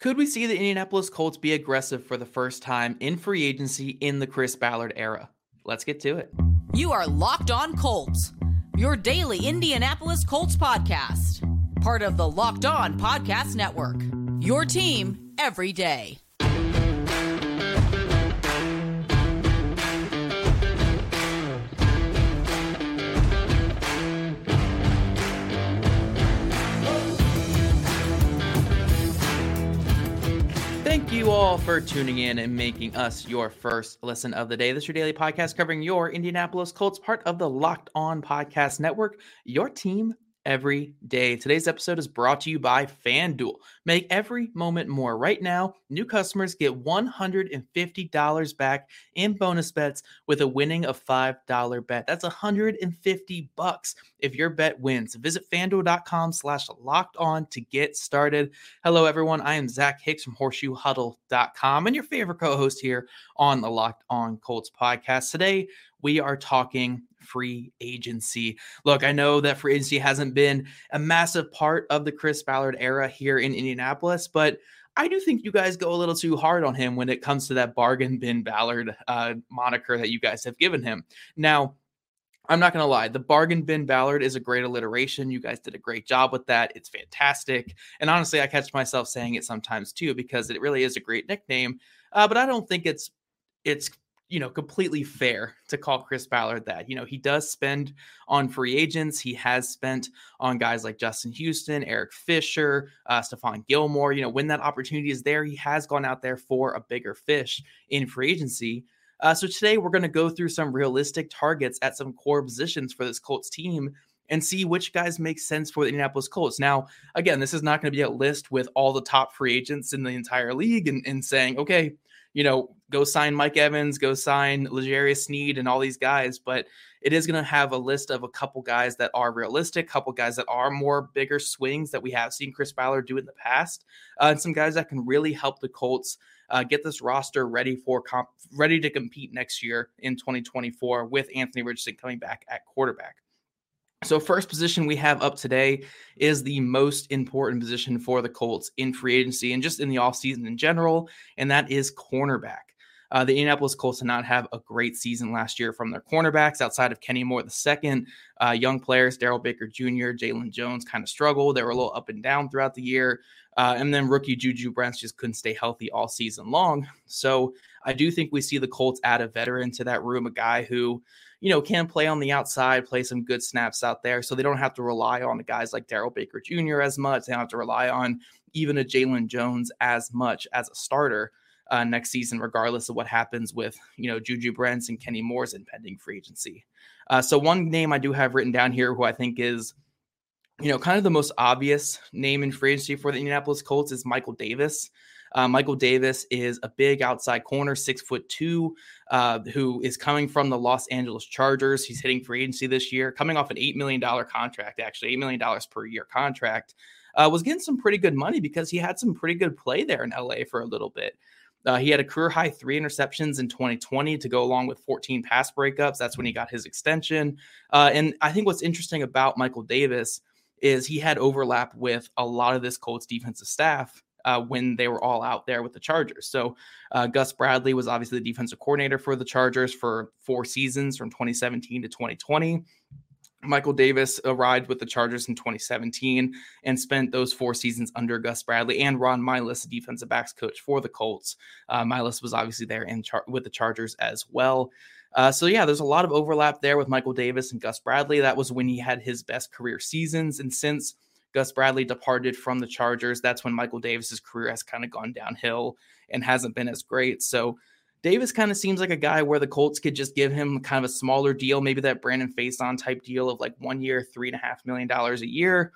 Could we see the Indianapolis Colts be aggressive for the first time in free agency in the Chris Ballard era? Let's get to it. You are Locked On Colts, your daily Indianapolis Colts podcast, part of the Locked On Podcast Network. Your team every day. Thank you all for tuning in and making us your first listen of the day. This is your daily podcast covering your Indianapolis Colts, part of the Locked On Podcast Network, your team every day. Today's episode is brought to you by FanDuel. Make every moment more. Right now, new customers get $150 back in bonus bets with a winning of $5 bet. That's 150 bucks if your bet wins. Visit fanduel.com slash locked on to get started. Hello, everyone. I am Zach Hicks from horseshoehuddle.com and your favorite co-host here on the Locked On Colts podcast. Today, we are talking free agency. Look, I know that free agency hasn't been a massive part of the Chris Ballard era here in Indianapolis, but I do think you guys go a little too hard on him when it comes to that bargain bin Ballard uh, moniker that you guys have given him. Now, I'm not going to lie. The bargain bin Ballard is a great alliteration. You guys did a great job with that. It's fantastic. And honestly, I catch myself saying it sometimes too because it really is a great nickname. Uh, but I don't think it's it's you know, completely fair to call Chris Ballard that. You know, he does spend on free agents. He has spent on guys like Justin Houston, Eric Fisher, uh, Stephon Gilmore. You know, when that opportunity is there, he has gone out there for a bigger fish in free agency. Uh, so today we're going to go through some realistic targets at some core positions for this Colts team and see which guys make sense for the Indianapolis Colts. Now, again, this is not going to be a list with all the top free agents in the entire league and, and saying, okay, you know, go sign Mike Evans, go sign L'Jarius Sneed and all these guys, but it is going to have a list of a couple guys that are realistic, couple guys that are more bigger swings that we have seen Chris Ballard do in the past, uh, and some guys that can really help the Colts uh, get this roster ready for comp- ready to compete next year in 2024 with Anthony Richardson coming back at quarterback. So, first position we have up today is the most important position for the Colts in free agency and just in the offseason in general, and that is cornerback. Uh, the Indianapolis Colts did not have a great season last year from their cornerbacks outside of Kenny Moore II. Uh, young players, Darrell Baker Jr., Jaylon Jones kind of struggled. They were a little up and down throughout the year. Uh, and then rookie Juju Brents just couldn't stay healthy all season long. So I do think we see the Colts add a veteran to that room, a guy who you know, can play on the outside, play some good snaps out there. So they don't have to rely on the guys like Darrell Baker Jr. as much. They don't have to rely on even a Jaylon Jones as much as a starter uh, next season, regardless of what happens with, you know, Juju Brents and Kenny Moore's impending free agency. Uh, so one name I do have written down here who I think is, you know, kind of the most obvious name in free agency for the Indianapolis Colts is Michael Davis. Uh, Michael Davis is a big outside corner, six foot two, uh, who is coming from the Los Angeles Chargers. He's hitting free agency this year, coming off an $8 million contract, actually, $8 million per year contract. Uh, was getting some pretty good money because he had some pretty good play there in LA for a little bit. Uh, he had a career high three interceptions in 2020 to go along with 14 pass breakups. That's when he got his extension. Uh, and I think what's interesting about Michael Davis is he had overlap with a lot of this Colts defensive staff uh, when they were all out there with the Chargers. So uh, Gus Bradley was obviously the defensive coordinator for the Chargers for four seasons from 2017 to 2020. Michael Davis arrived with the Chargers in 2017 and spent those four seasons under Gus Bradley and Ron Milus, defensive backs coach for the Colts. Uh, Milus was obviously there in char- with the Chargers as well. Uh, so yeah, there's a lot of overlap there with Michael Davis and Gus Bradley. That was when he had his best career seasons, and since Gus Bradley departed from the Chargers, that's when Michael Davis's career has kind of gone downhill and hasn't been as great. So Davis kind of seems like a guy where the Colts could just give him kind of a smaller deal, maybe that Brandon Facyson type deal of like one year, three and a half million dollars a year.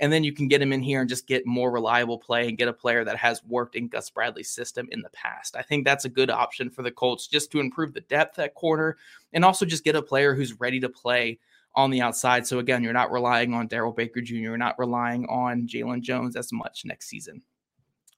And then you can get him in here and just get more reliable play and get a player that has worked in Gus Bradley's system in the past. I think that's a good option for the Colts just to improve the depth at corner and also just get a player who's ready to play on the outside. So again, you're not relying on Darrell Baker Jr., you're not relying on Jaylon Jones as much next season.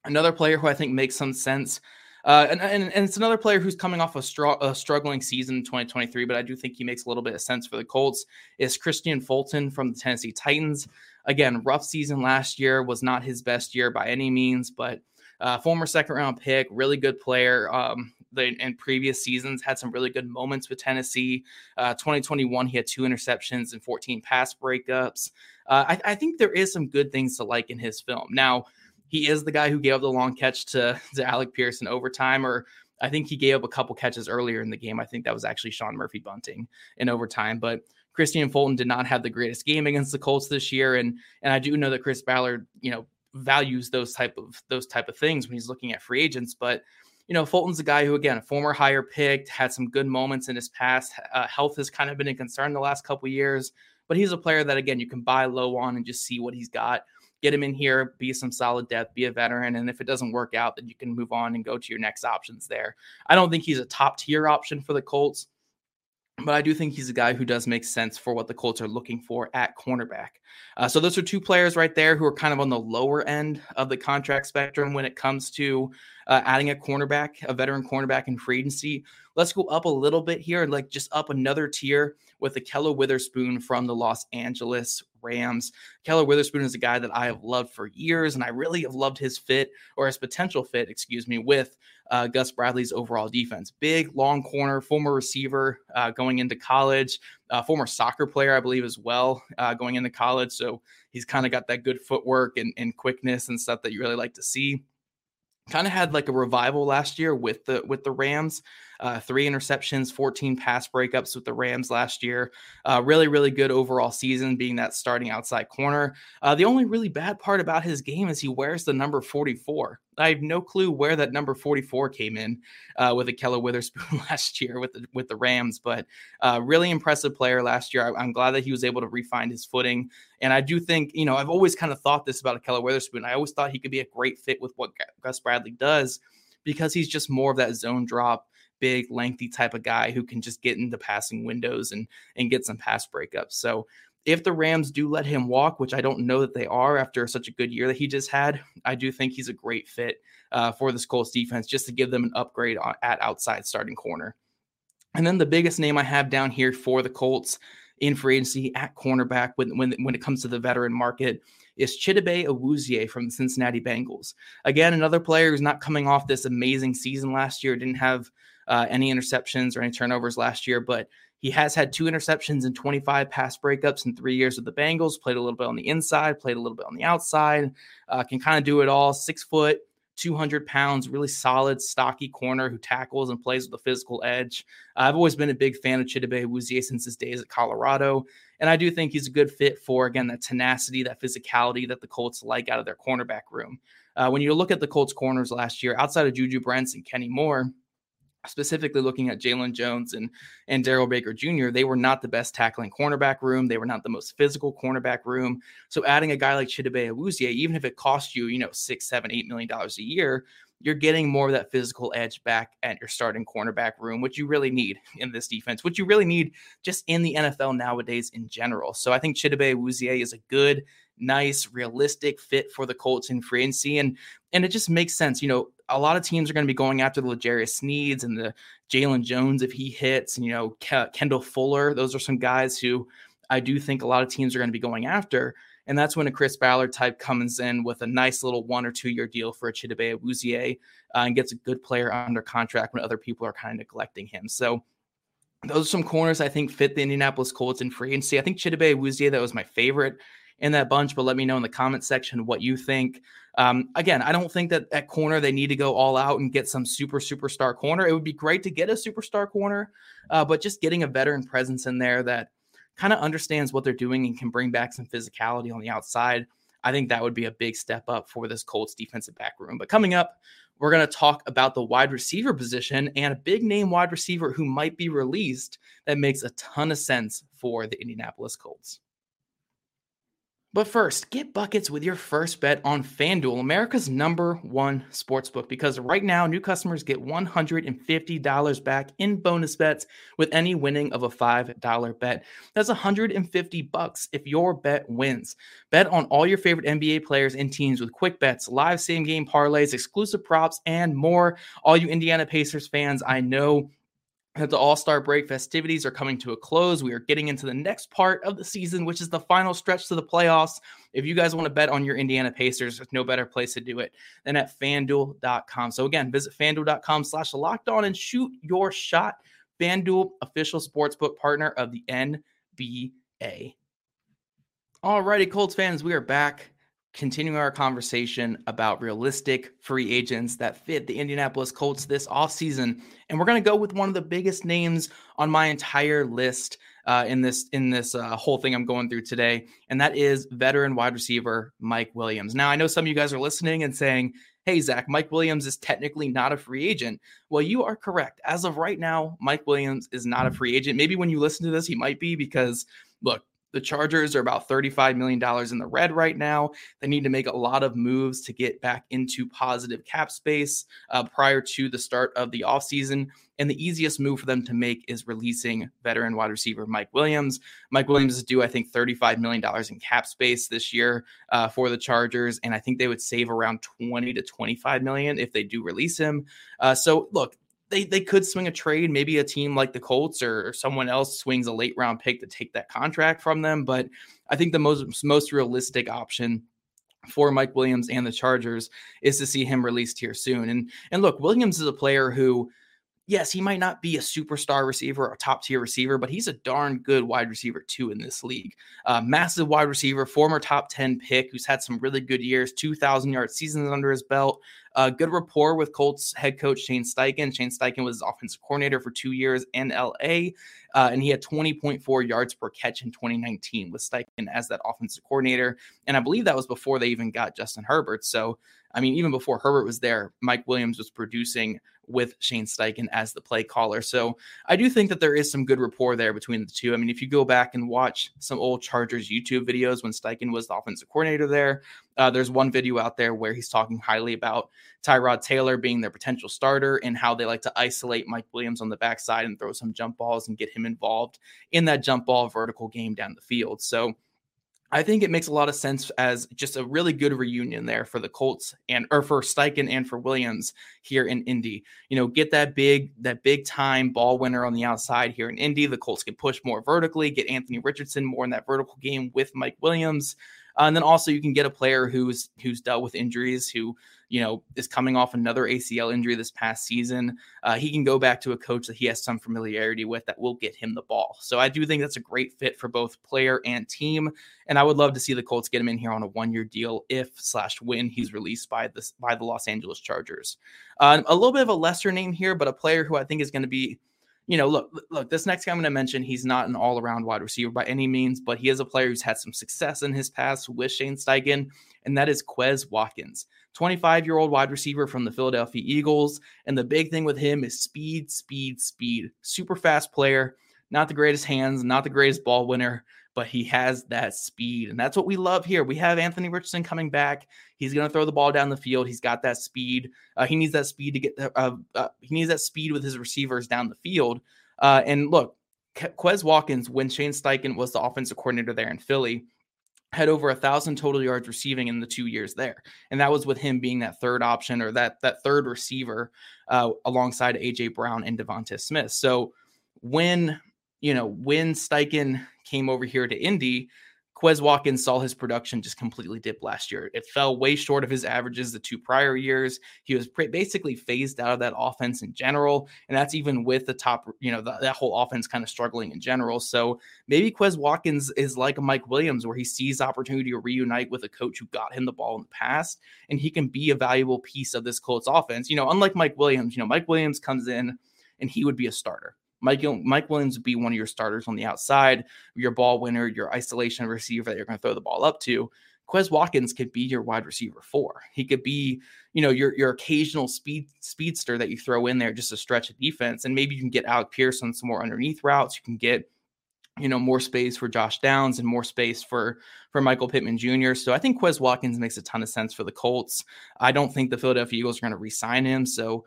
Another player who I think makes some sense. Uh, and, and, and, it's another player who's coming off a, str- a, struggling season in 2023, but I do think he makes a little bit of sense for the Colts. Is Kristian Fulton from the Tennessee Titans? Again, rough season last year was not his best year by any means, but Uh, former second round pick, really good player. Um, in previous seasons had some really good moments with Tennessee. Uh, 2021, he had two interceptions and 14 pass breakups. Uh, I, I, think there is some good things to like in his film. Now, he is the guy who gave up the long catch to, to Alec Pierce in overtime, or I think he gave up a couple catches earlier in the game. I think that was actually Sean Murphy-Bunting in overtime, but Kristian Fulton did not have the greatest game against the Colts this year, and and I do know that Chris Ballard, you know, values those type of those type of things when he's looking at free agents, but you know, Fulton's a guy who, again, a former higher picked, had some good moments in his past. Uh, health has kind of been a concern the last couple years, but he's a player that, again, you can buy low on and just see what he's got. Get him in here, be some solid depth, be a veteran. And if it doesn't work out, then you can move on and go to your next options there. I don't think he's a top tier option for the Colts but I do think he's a guy who does make sense for what the Colts are looking for at cornerback. Uh, so those are two players right there who are kind of on the lower end of the contract spectrum when it comes to uh, adding a cornerback, a veteran cornerback in free agency. Let's go up a little bit here like just up another tier with Ahkello Witherspoon from the Los Angeles Rams. Ahkello Witherspoon is a guy that I have loved for years, and I really have loved his fit or his potential fit, excuse me, with uh, Gus Bradley's overall defense. Big, long corner, former receiver uh, going into college, uh, former soccer player, I believe, as well, uh, going into college. So he's kind of got that good footwork and, and quickness and stuff that you really like to see kind of had like a revival last year with the with the Rams. Uh, three interceptions, 14 pass breakups with the Rams last year. Uh, really, really good overall season, being that starting outside corner. Uh, the only really bad part about his game is he wears the number 44. I have no clue where that number 44 came in uh, with Ahkello Witherspoon last year with the with the Rams, but uh, really impressive player last year. I, am glad that he was able to refine his footing, and I do think you know I've always kind of thought this about Ahkello Witherspoon. I always thought he could be a great fit with what Gus Bradley does because he's just more of that zone drop big, lengthy type of guy who can just get into passing windows and and get some pass breakups. So if the Rams do let him walk, which I don't know that they are after such a good year that he just had, I do think he's a great fit uh, for this Colts defense just to give them an upgrade on, at outside starting corner. And then the biggest name I have down here for the Colts in free agency at cornerback when, when, when it comes to the veteran market is Chidobe Awuzie from the Cincinnati Bengals. Again, another player who's not coming off this amazing season last year, didn't have uh, any interceptions or any turnovers last year, but he has had two interceptions and 25 pass breakups in three years with the Bengals. Played a little bit on the inside, played a little bit on the outside. Uh, can kind of do it all. Six foot, 200 pounds, really solid, stocky corner who tackles and plays with a physical edge. I've always been a big fan of Chidobe Awuzie since his days at Colorado. And I do think he's a good fit for, again, that tenacity, that physicality that the Colts like out of their cornerback room. Uh, when you look at the Colts corners last year, outside of Juju Brents and Kenny Moore, specifically looking at Jaylon Jones and and Darrell Baker Jr., they were not the best tackling cornerback room. They were not the most physical cornerback room. So adding a guy like Chidobe Awuzie, even if it costs you, you know, six, seven, eight million dollars a year, you're getting more of that physical edge back at your starting cornerback room, which you really need in this defense, which you really need just in the NFL nowadays in general. So I think Chidobe Awuzie is a good, nice, realistic fit for the Colts in free agency. And and it just makes sense. You know, a lot of teams are going to be going after the L'Jarius Sneeds and the Jalen Jones if he hits. And you know, Ke- Kendall Fuller. Those are some guys who I do think a lot of teams are going to be going after. And that's when a Chris Ballard type comes in with a nice little one or two year deal for a Chidobe Awuzie uh, and gets a good player under contract when other people are kind of neglecting him. So those are some corners I think fit the Indianapolis Colts in free agency. I think Chidobe Awuzie, that was my favorite in that bunch, but let me know in the comment section what you think. Um, again, I don't think that at corner they need to go all out and get some super superstar corner. It would be great to get a superstar corner, uh, but just getting a veteran presence in there that kind of understands what they're doing and can bring back some physicality on the outside. I think that would be a big step up for this Colts defensive back room. But coming up, we're going to talk about the wide receiver position and a big name wide receiver who might be released that makes a ton of sense for the Indianapolis Colts. But first, get buckets with your first bet on FanDuel, America's number one sportsbook, because right now new customers get $150 back in bonus bets with any winning of a $5 bet. That's 150 bucks if your bet wins. Bet on all your favorite NBA players and teams with quick bets, live same game parlays, exclusive props, and more. All you Indiana Pacers fans, I know the All Star break festivities are coming to a close. We are getting into the next part of the season, which is the final stretch to the playoffs. If you guys want to bet on your Indiana Pacers, there's no better place to do it than at fanduel.com. So, again, visit fanduel.com slash locked on and shoot your shot. FanDuel, official sportsbook partner of the NBA. All righty, Colts fans, we are back continuing our conversation about realistic free agents that fit the Indianapolis Colts this offseason. And we're going to go with one of the biggest names on my entire list uh, in this in this uh, whole thing I'm going through today, and that is veteran wide receiver Mike Williams. Now, I know some of you guys are listening and saying, "Hey, Zach, Mike Williams is technically not a free agent." Well, you are correct. As of right now, Mike Williams is not a free agent. Maybe when you listen to this, he might be because look, the Chargers are about $35 million in the red right now. They need to make a lot of moves to get back into positive cap space uh, prior to the start of the offseason. And the easiest move for them to make is releasing veteran wide receiver Mike Williams. Mike Williams is due, I think, $35 million in cap space this year uh, for the Chargers. And I think they would save around 20 to 25 million if they do release him. Uh, so look, they they could swing a trade. Maybe a team like the Colts or, or, someone else swings a late round pick to take that contract from them. But I think the most most realistic option for Mike Williams and the Chargers is to see him released here soon. And and look, Williams is a player who yes, he might not be a superstar receiver or a top tier receiver, but he's a darn good wide receiver too in this league. Uh, massive wide receiver, former top 10 pick who's had some really good years, 2,000 yard seasons under his belt. Uh, good rapport with Colts head coach Shane Steichen. Shane Steichen was his offensive coordinator for two years in LA, uh, and he had 20.4 yards per catch in 2019 with Steichen as that offensive coordinator. And I believe that was before they even got Justin Herbert. So, I mean, even before Herbert was there, Mike Williams was producing with Shane Steichen as the play caller. So I do think that there is some good rapport there between the two. I mean, if you go back and watch some old Chargers YouTube videos when Steichen was the offensive coordinator there, uh, there's one video out there where he's talking highly about Tyrod Taylor being their potential starter and how they like to isolate Mike Williams on the backside and throw some jump balls and get him involved in that jump ball vertical game down the field. So I think it makes a lot of sense as just a really good reunion there for the Colts and or for Steichen and for Williams here in Indy. You know, get that big that big time ball winner on the outside here in Indy. The Colts can push more vertically, get Anthony Richardson more in that vertical game with Mike Williams. Uh, and then also you can get a player who's who's dealt with injuries, who you know is coming off another ACL injury this past season. Uh, he can go back to a coach that he has some familiarity with that will get him the ball. So I do think that's a great fit for both player and team. And I would love to see the Colts get him in here on a one year deal if slash when he's released by this by the Los Angeles Chargers. Uh, a little bit of a lesser name here, but a player who I think is going to be you know, look, look, this next guy I'm going to mention, he's not an all around wide receiver by any means, but he is a player who's had some success in his past with Shane Steichen, and that is Quez Watkins, 25 year old wide receiver from the Philadelphia Eagles. And the big thing with him is speed, speed, speed. Super fast player, not the greatest hands, not the greatest ball winner, but he has that speed. And that's what we love here. We have Anthony Richardson coming back. He's going to throw the ball down the field. He's got that speed. Uh, he needs that speed to get, uh, uh, he needs that speed with his receivers down the field. Uh, and look, Quez Watkins, when Shane Steichen was the offensive coordinator there in Philly, had over a thousand total yards receiving in the two years there, and that was with him being that third option or that that third receiver uh, alongside AJ Brown and Devonta Smith. So when you know when Steichen came over here to Indy, Quez Watkins saw his production just completely dip last year. It fell way short of his averages the two prior years. He was basically phased out of that offense in general, and that's even with the top, you know, the, that whole offense kind of struggling in general. So maybe Quez Watkins is like a Mike Williams, where he sees opportunity to reunite with a coach who got him the ball in the past, and he can be a valuable piece of this Colts offense. You know, unlike Mike Williams, you know, Mike Williams comes in and he would be a starter. Mike, Mike Williams would be one of your starters on the outside, your ball winner, your isolation receiver that you're going to throw the ball up to. Quez Watkins could be your wide receiver four. He could be, you know, your your occasional speed speedster that you throw in there just to stretch a defense. And maybe you can get Alec Pierce on some more underneath routes. You can get, you know, more space for Josh Downs and more space for for Michael Pittman Jr. So I think Quez Watkins makes a ton of sense for the Colts. I don't think the Philadelphia Eagles are going to re-sign him. So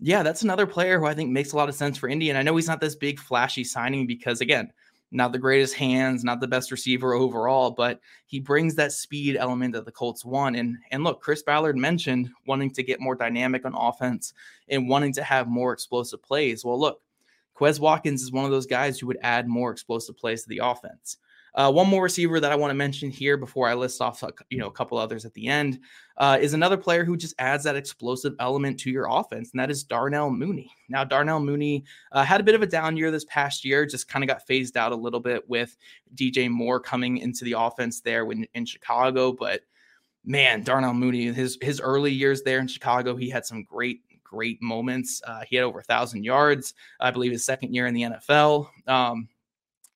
yeah, that's another player who I think makes a lot of sense for Indy. And I know he's not this big flashy signing because again, not the greatest hands, not the best receiver overall, but he brings that speed element that the Colts want. And and look, Chris Ballard mentioned wanting to get more dynamic on offense and wanting to have more explosive plays. Well, look, Quez Watkins is one of those guys who would add more explosive plays to the offense. Uh, one more receiver that I want to mention here before I list off, you know, a couple others at the end uh, is another player who just adds that explosive element to your offense, and that is Darnell Mooney. Now, Darnell Mooney uh, had a bit of a down year this past year, just kind of got phased out a little bit with DJ Moore coming into the offense there when, in Chicago, but man, Darnell Mooney, his his early years there in Chicago, he had some great great moments. Uh, he had over a thousand yards, I believe, his second year in the NFL. Um,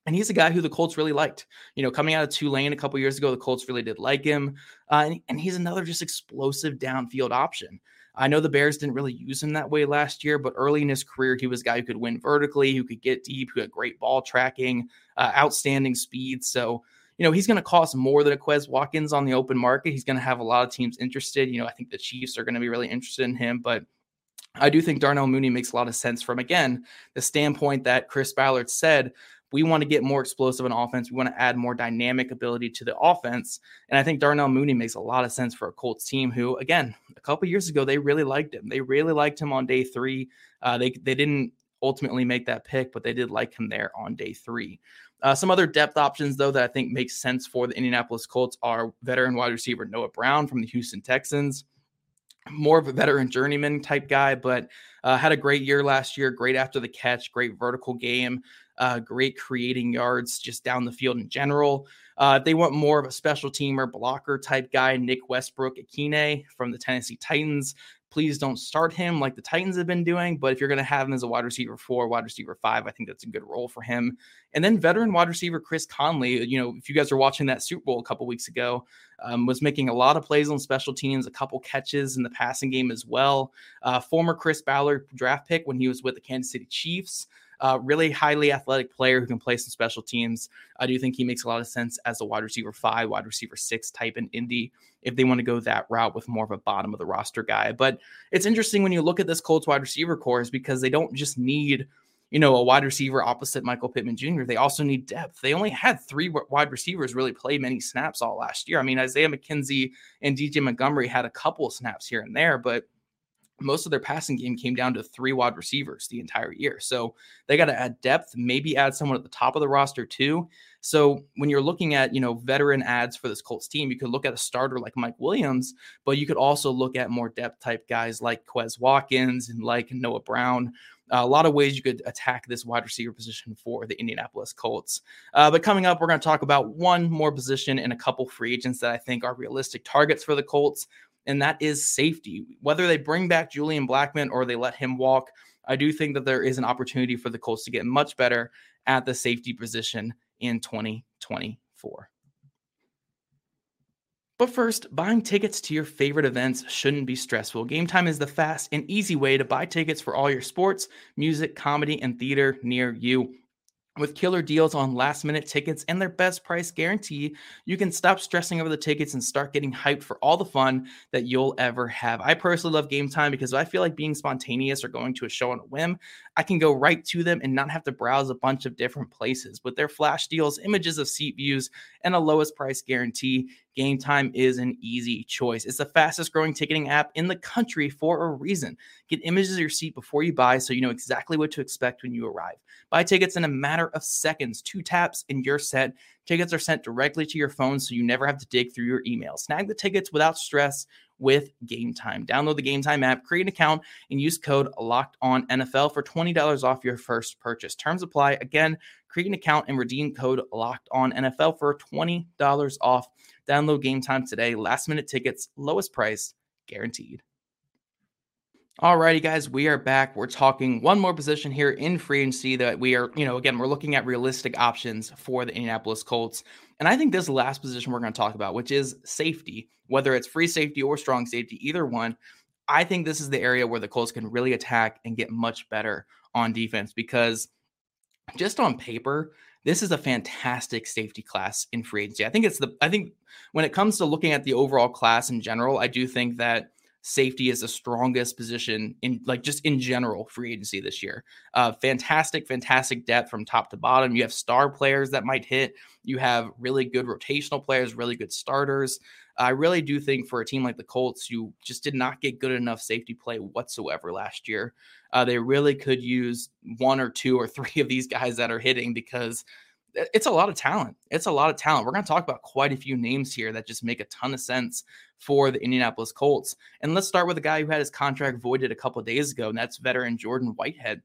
and he's a guy who the Colts really liked. You know, coming out of Tulane a couple years ago, the Colts really did like him. Uh, and, and he's another just explosive downfield option. I know the Bears didn't really use him that way last year, but early in his career, he was a guy who could win vertically, who could get deep, who had great ball tracking, uh, outstanding speed. So, you know, he's going to cost more than a Quez Watkins on the open market. He's going to have a lot of teams interested. You know, I think the Chiefs are going to be really interested in him, but I do think Darnell Mooney makes a lot of sense from, again, the standpoint that Chris Ballard said we want to get more explosive in offense. We want to add more dynamic ability to the offense. And I think Darnell Mooney makes a lot of sense for a Colts team who, again, a couple years ago, they really liked him. They really liked him on day three. Uh, they, they didn't ultimately make that pick, but they did like him there on day three. Uh, some other depth options, though, that I think makes sense for the Indianapolis Colts are veteran wide receiver Noah Brown from the Houston Texans more of a veteran journeyman type guy, but uh, had a great year last year. Great after the catch, great vertical game uh, great creating yards just down the field in general. Uh, if they want more of a special teamer, blocker type guy, Nick Westbrook Ikhine from the Tennessee Titans, please don't start him like the Titans have been doing. But if you're going to have him as a wide receiver four, wide receiver five, I think that's a good role for him. And then veteran wide receiver Chris Conley, you know, if you guys are watching that Super Bowl a couple weeks ago, um, was making a lot of plays on special teams, a couple catches in the passing game as well. Uh, former Chris Ballard draft pick when he was with the Kansas City Chiefs. Uh, really highly athletic player who can play some special teams. I do think he makes a lot of sense as a wide receiver five, wide receiver six type in Indy if they want to go that route with more of a bottom of the roster guy. But it's interesting when you look at this Colts wide receiver corps is because they don't just need you know, a wide receiver opposite Michael Pittman Jr. They also need depth. They only had three wide receivers really play many snaps all last year. I mean, Isaiah McKenzie and DJ Montgomery had a couple of snaps here and there, but most of their passing game came down to three wide receivers the entire year. So they got to add depth, maybe add someone at the top of the roster too. So when you're looking at, you know, veteran ads for this Colts team, you could look at a starter like Mike Williams, but you could also look at more depth type guys like Quez Watkins and like Noah Brown. Uh, a lot of ways you could attack this wide receiver position for the Indianapolis Colts. Uh, but coming up, we're going to talk about one more position and a couple free agents that I think are realistic targets for the Colts and that is safety. Whether they bring back Julian Blackmon or they let him walk, I do think that there is an opportunity for the Colts to get much better at the safety position in 2024. But first, buying tickets to your favorite events shouldn't be stressful. Game Time is the fast and easy way to buy tickets for all your sports, music, comedy, and theater near you. With killer deals on last minute tickets and their best price guarantee, you can stop stressing over the tickets and start getting hyped for all the fun that you'll ever have. I personally love game time because I feel like being spontaneous or going to a show on a whim, I can go right to them and not have to browse a bunch of different places. With their flash deals, images of seat views, and a lowest price guarantee, Game Time is an easy choice. It's the fastest growing ticketing app in the country for a reason. Get images of your seat before you buy so you know exactly what to expect when you arrive. Buy tickets in a matter of seconds, two taps, and you're set. Tickets are sent directly to your phone so you never have to dig through your email. Snag the tickets without stress with Game Time. Download the Game Time app, create an account, and use code Locked On NFL for twenty dollars off your first purchase. Terms apply. Again, create an account and redeem code Locked On NFL for twenty dollars off. Download Game Time today. Last minute tickets, lowest price, guaranteed. Alrighty, guys, we are back. We're talking one more position here in free agency that we are, you know, again, we're looking at realistic options for the Indianapolis Colts. And I think this last position we're going to talk about, which is safety, whether it's free safety or strong safety, either one. I think this is the area where the Colts can really attack and get much better on defense because just on paper, this is a fantastic safety class in free agency. I think it's the I think when it comes to looking at the overall class in general, I do think that safety is the strongest position in like just in general free agency this year. Uh, fantastic, fantastic depth from top to bottom. You have star players that might hit. You have really good rotational players, really good starters. I really do think for a team like the Colts, you just did not get good enough safety play whatsoever last year, uh, they really could use one or two or three of these guys that are hitting because it's a lot of talent. It's a lot of talent. We're going to talk about quite a few names here that just make a ton of sense for the Indianapolis Colts. And let's start with a guy who had his contract voided a couple days ago, and that's veteran Jordan Whitehead.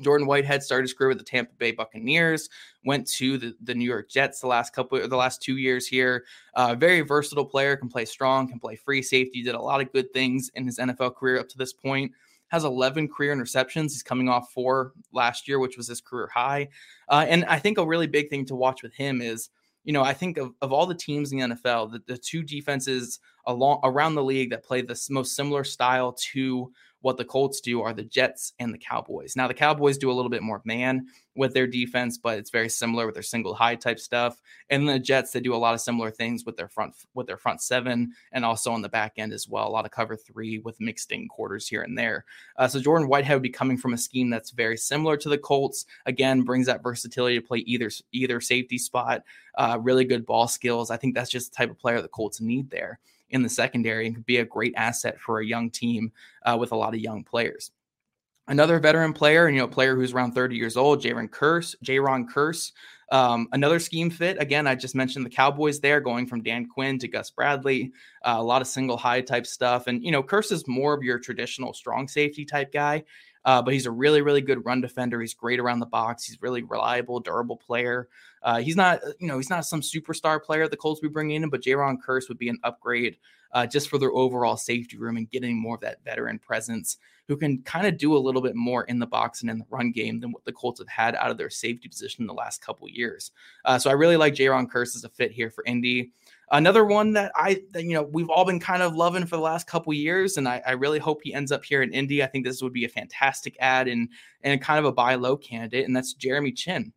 Jordan Whitehead started his career with the Tampa Bay Buccaneers, went to the, the New York Jets the last couple the last two years here. Uh, very versatile player, can play strong, can play free safety, did a lot of good things in his NFL career up to this point has 11 career interceptions. He's coming off four last year, which was his career high. Uh, and I think a really big thing to watch with him is, you know, I think of, of all the teams in the NFL, the, the two defenses along around the league that play the most similar style to what the Colts do are the Jets and the Cowboys. Now, the Cowboys do a little bit more man with their defense, but it's very similar with their single high type stuff. And the Jets, they do a lot of similar things with their front with their front seven and also on the back end as well. A lot of cover three with mixed in quarters here and there. Uh, so Jordan Whitehead would be coming from a scheme that's very similar to the Colts. Again, brings that versatility to play either either safety spot. Uh, really good ball skills. I think that's just the type of player the Colts need there in the secondary and could be a great asset for a young team uh, with a lot of young players. Another veteran player, and you know, player who's around 30 years old, Jayron Kearse, Jayron Kearse. Um, another scheme fit. Again, I just mentioned the Cowboys there, going from Dan Quinn to Gus Bradley. Uh, a lot of single high type stuff, and you know, Kearse is more of your traditional strong safety type guy. Uh, but he's a really, really good run defender. He's great around the box. He's really reliable, durable player. Uh, he's not, uh, you know, he's not some superstar player the Colts be bringing in, but Jayron Kearse would be an upgrade uh, just for their overall safety room and getting more of that veteran presence who can kind of do a little bit more in the box and in the run game than what the Colts have had out of their safety position in the last couple years. Uh, so I really like Jayron Kearse as a fit here for Indy. Another one that I, that, you know, we've all been kind of loving for the last couple years, and I, I, really hope he ends up here in Indy. I think this would be a fantastic ad and and kind of a buy low candidate, and that's Jeremy Chinn.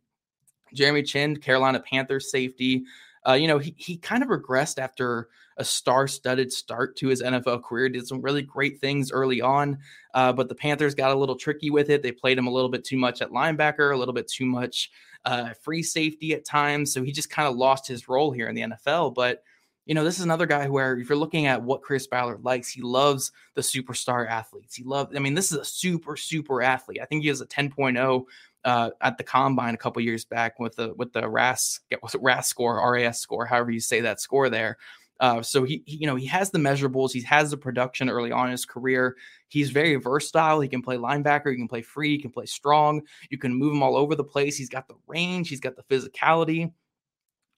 Jeremy Chinn, Carolina Panthers safety. Uh, you know, he he kind of regressed after a star-studded start to his NFL career. Did some really great things early on, uh, but the Panthers got a little tricky with it. They played him a little bit too much at linebacker, a little bit too much uh, free safety at times. So he just kind of lost his role here in the NFL. But you know, this is another guy where if you're looking at what Chris Ballard likes, he loves the superstar athletes. He loves, I mean, this is a super, super athlete. I think he has a 10.0 uh, at the combine a couple years back with the with the RAS it RAS score, RAS score, however you say that score there. Uh, so he, he, you know, he has the measurables. He has the production early on in his career. He's very versatile. He can play linebacker. He can play free. He can play strong. You can move him all over the place. He's got the range. He's got the physicality.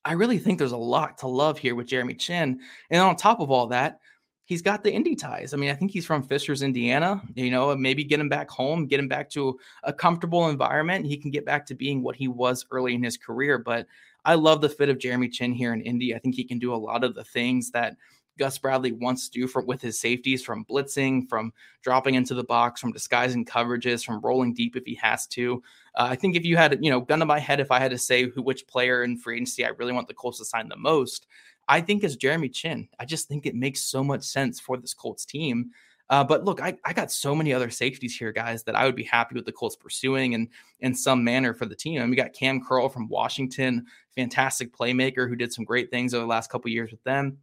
I really think there's a lot to love here with Jeremy Chinn. And on top of all that, he's got the Indy ties. I mean, I think he's from Fishers, Indiana. You know, maybe get him back home, get him back to a comfortable environment. He can get back to being what he was early in his career. But I love the fit of Jeremy Chinn here in Indy. I think he can do a lot of the things that Gus Bradley wants to do for, with his safeties from blitzing, from dropping into the box, from disguising coverages, from rolling deep if he has to. Uh, I think if you had, you know, gun to my head, if I had to say who, which player in free agency I really want the Colts to sign the most, I think it's Jeremy Chinn. I just think it makes so much sense for this Colts team. Uh, but look, I, I got so many other safeties here, guys, that I would be happy with the Colts pursuing and in some manner for the team. And we got Cam Curl from Washington, fantastic playmaker who did some great things over the last couple years with them.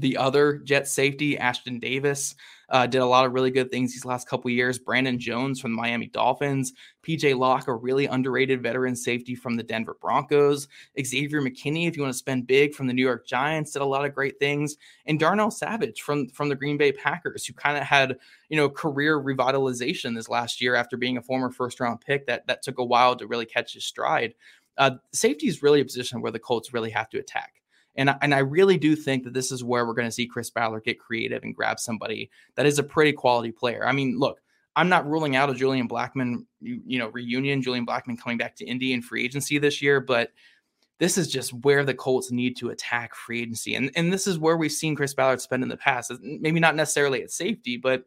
The other Jet safety, Ashtyn Davis, uh, did a lot of really good things these last couple years. Brandon Jones from the Miami Dolphins, PJ Locke, a really underrated veteran safety from the Denver Broncos, Xavier McKinney, if you want to spend big from the New York Giants, did a lot of great things, and Darnell Savage from from the Green Bay Packers, who kind of had you know career revitalization this last year after being a former first round pick that that took a while to really catch his stride. Uh, safety is really a position where the Colts really have to attack. And, and I really do think that this is where we're going to see Chris Ballard get creative and grab somebody that is a pretty quality player. I mean, look, I'm not ruling out a Julian Blackmon, you, you know, reunion, Julian Blackmon coming back to Indy in free agency this year, but this is just where the Colts need to attack free agency. And, and this is where we've seen Chris Ballard spend in the past. Maybe not necessarily at safety, but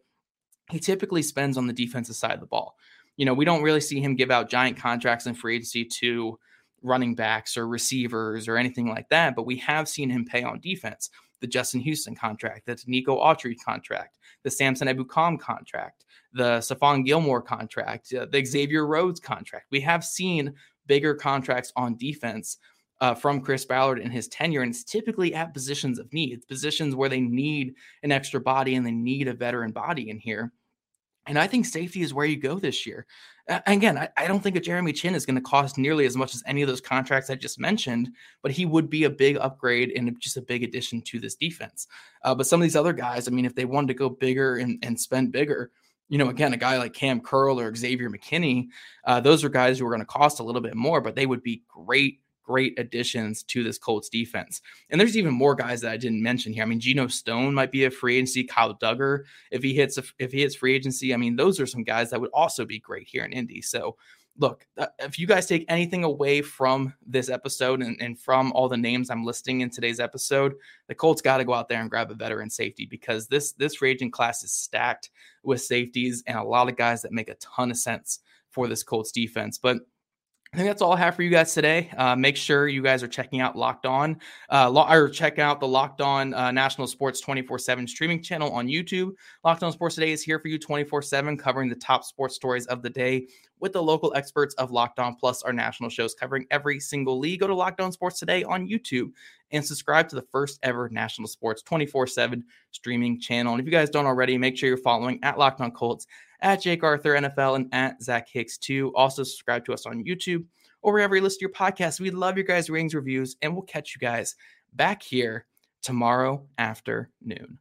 he typically spends on the defensive side of the ball. You know, we don't really see him give out giant contracts in free agency to running backs or receivers or anything like that, but we have seen him pay on defense. the Justin Houston contract, the Nico Autry contract, the Samson Ebukam contract, the Stephon Gilmore contract, uh, the Xavier Rhodes contract. We have seen bigger contracts on defense uh, from Chris Ballard in his tenure, and it's typically at positions of need, positions where they need an extra body and they need a veteran body in here. And I think safety is where you go this year. Uh, again, I, I, don't think a Jeremy Chinn is going to cost nearly as much as any of those contracts I just mentioned, but he would be a big upgrade and just a big addition to this defense. Uh, but some of these other guys, I mean, if they wanted to go bigger and, and spend bigger, you know, again, a guy like Cam Curl or Xavier McKinney, uh, those are guys who are going to cost a little bit more, but they would be great great additions to this Colts defense. And there's even more guys that I didn't mention here. I mean, Geno Stone might be a free agency. Kyle Dugger, if he hits a, if he hits free agency, I mean, those are some guys that would also be great here in Indy. So look, uh, if you guys take anything away from this episode and, and from all the names I'm listing in today's episode, the Colts got to go out there and grab a veteran safety because this this free agent class is stacked with safeties and a lot of guys that make a ton of sense for this Colts defense. But I think that's all I have for you guys today. Uh, make sure you guys are checking out Locked On, uh, lo- or check out the Locked On uh, National Sports 24 7 streaming channel on YouTube. Locked On Sports Today is here for you 24 7, covering the top sports stories of the day with the local experts of Locked On, plus our national shows covering every single league. Go to Locked On Sports Today on YouTube and subscribe to the first ever National Sports 24 7 streaming channel. And if you guys don't already, make sure you're following at Locked On Colts at Jake Arthur NFL and at Zach Hicks too. Also subscribe to us on YouTube or wherever you listen to your podcast. We love your guys' ratings, reviews, and we'll catch you guys back here tomorrow afternoon.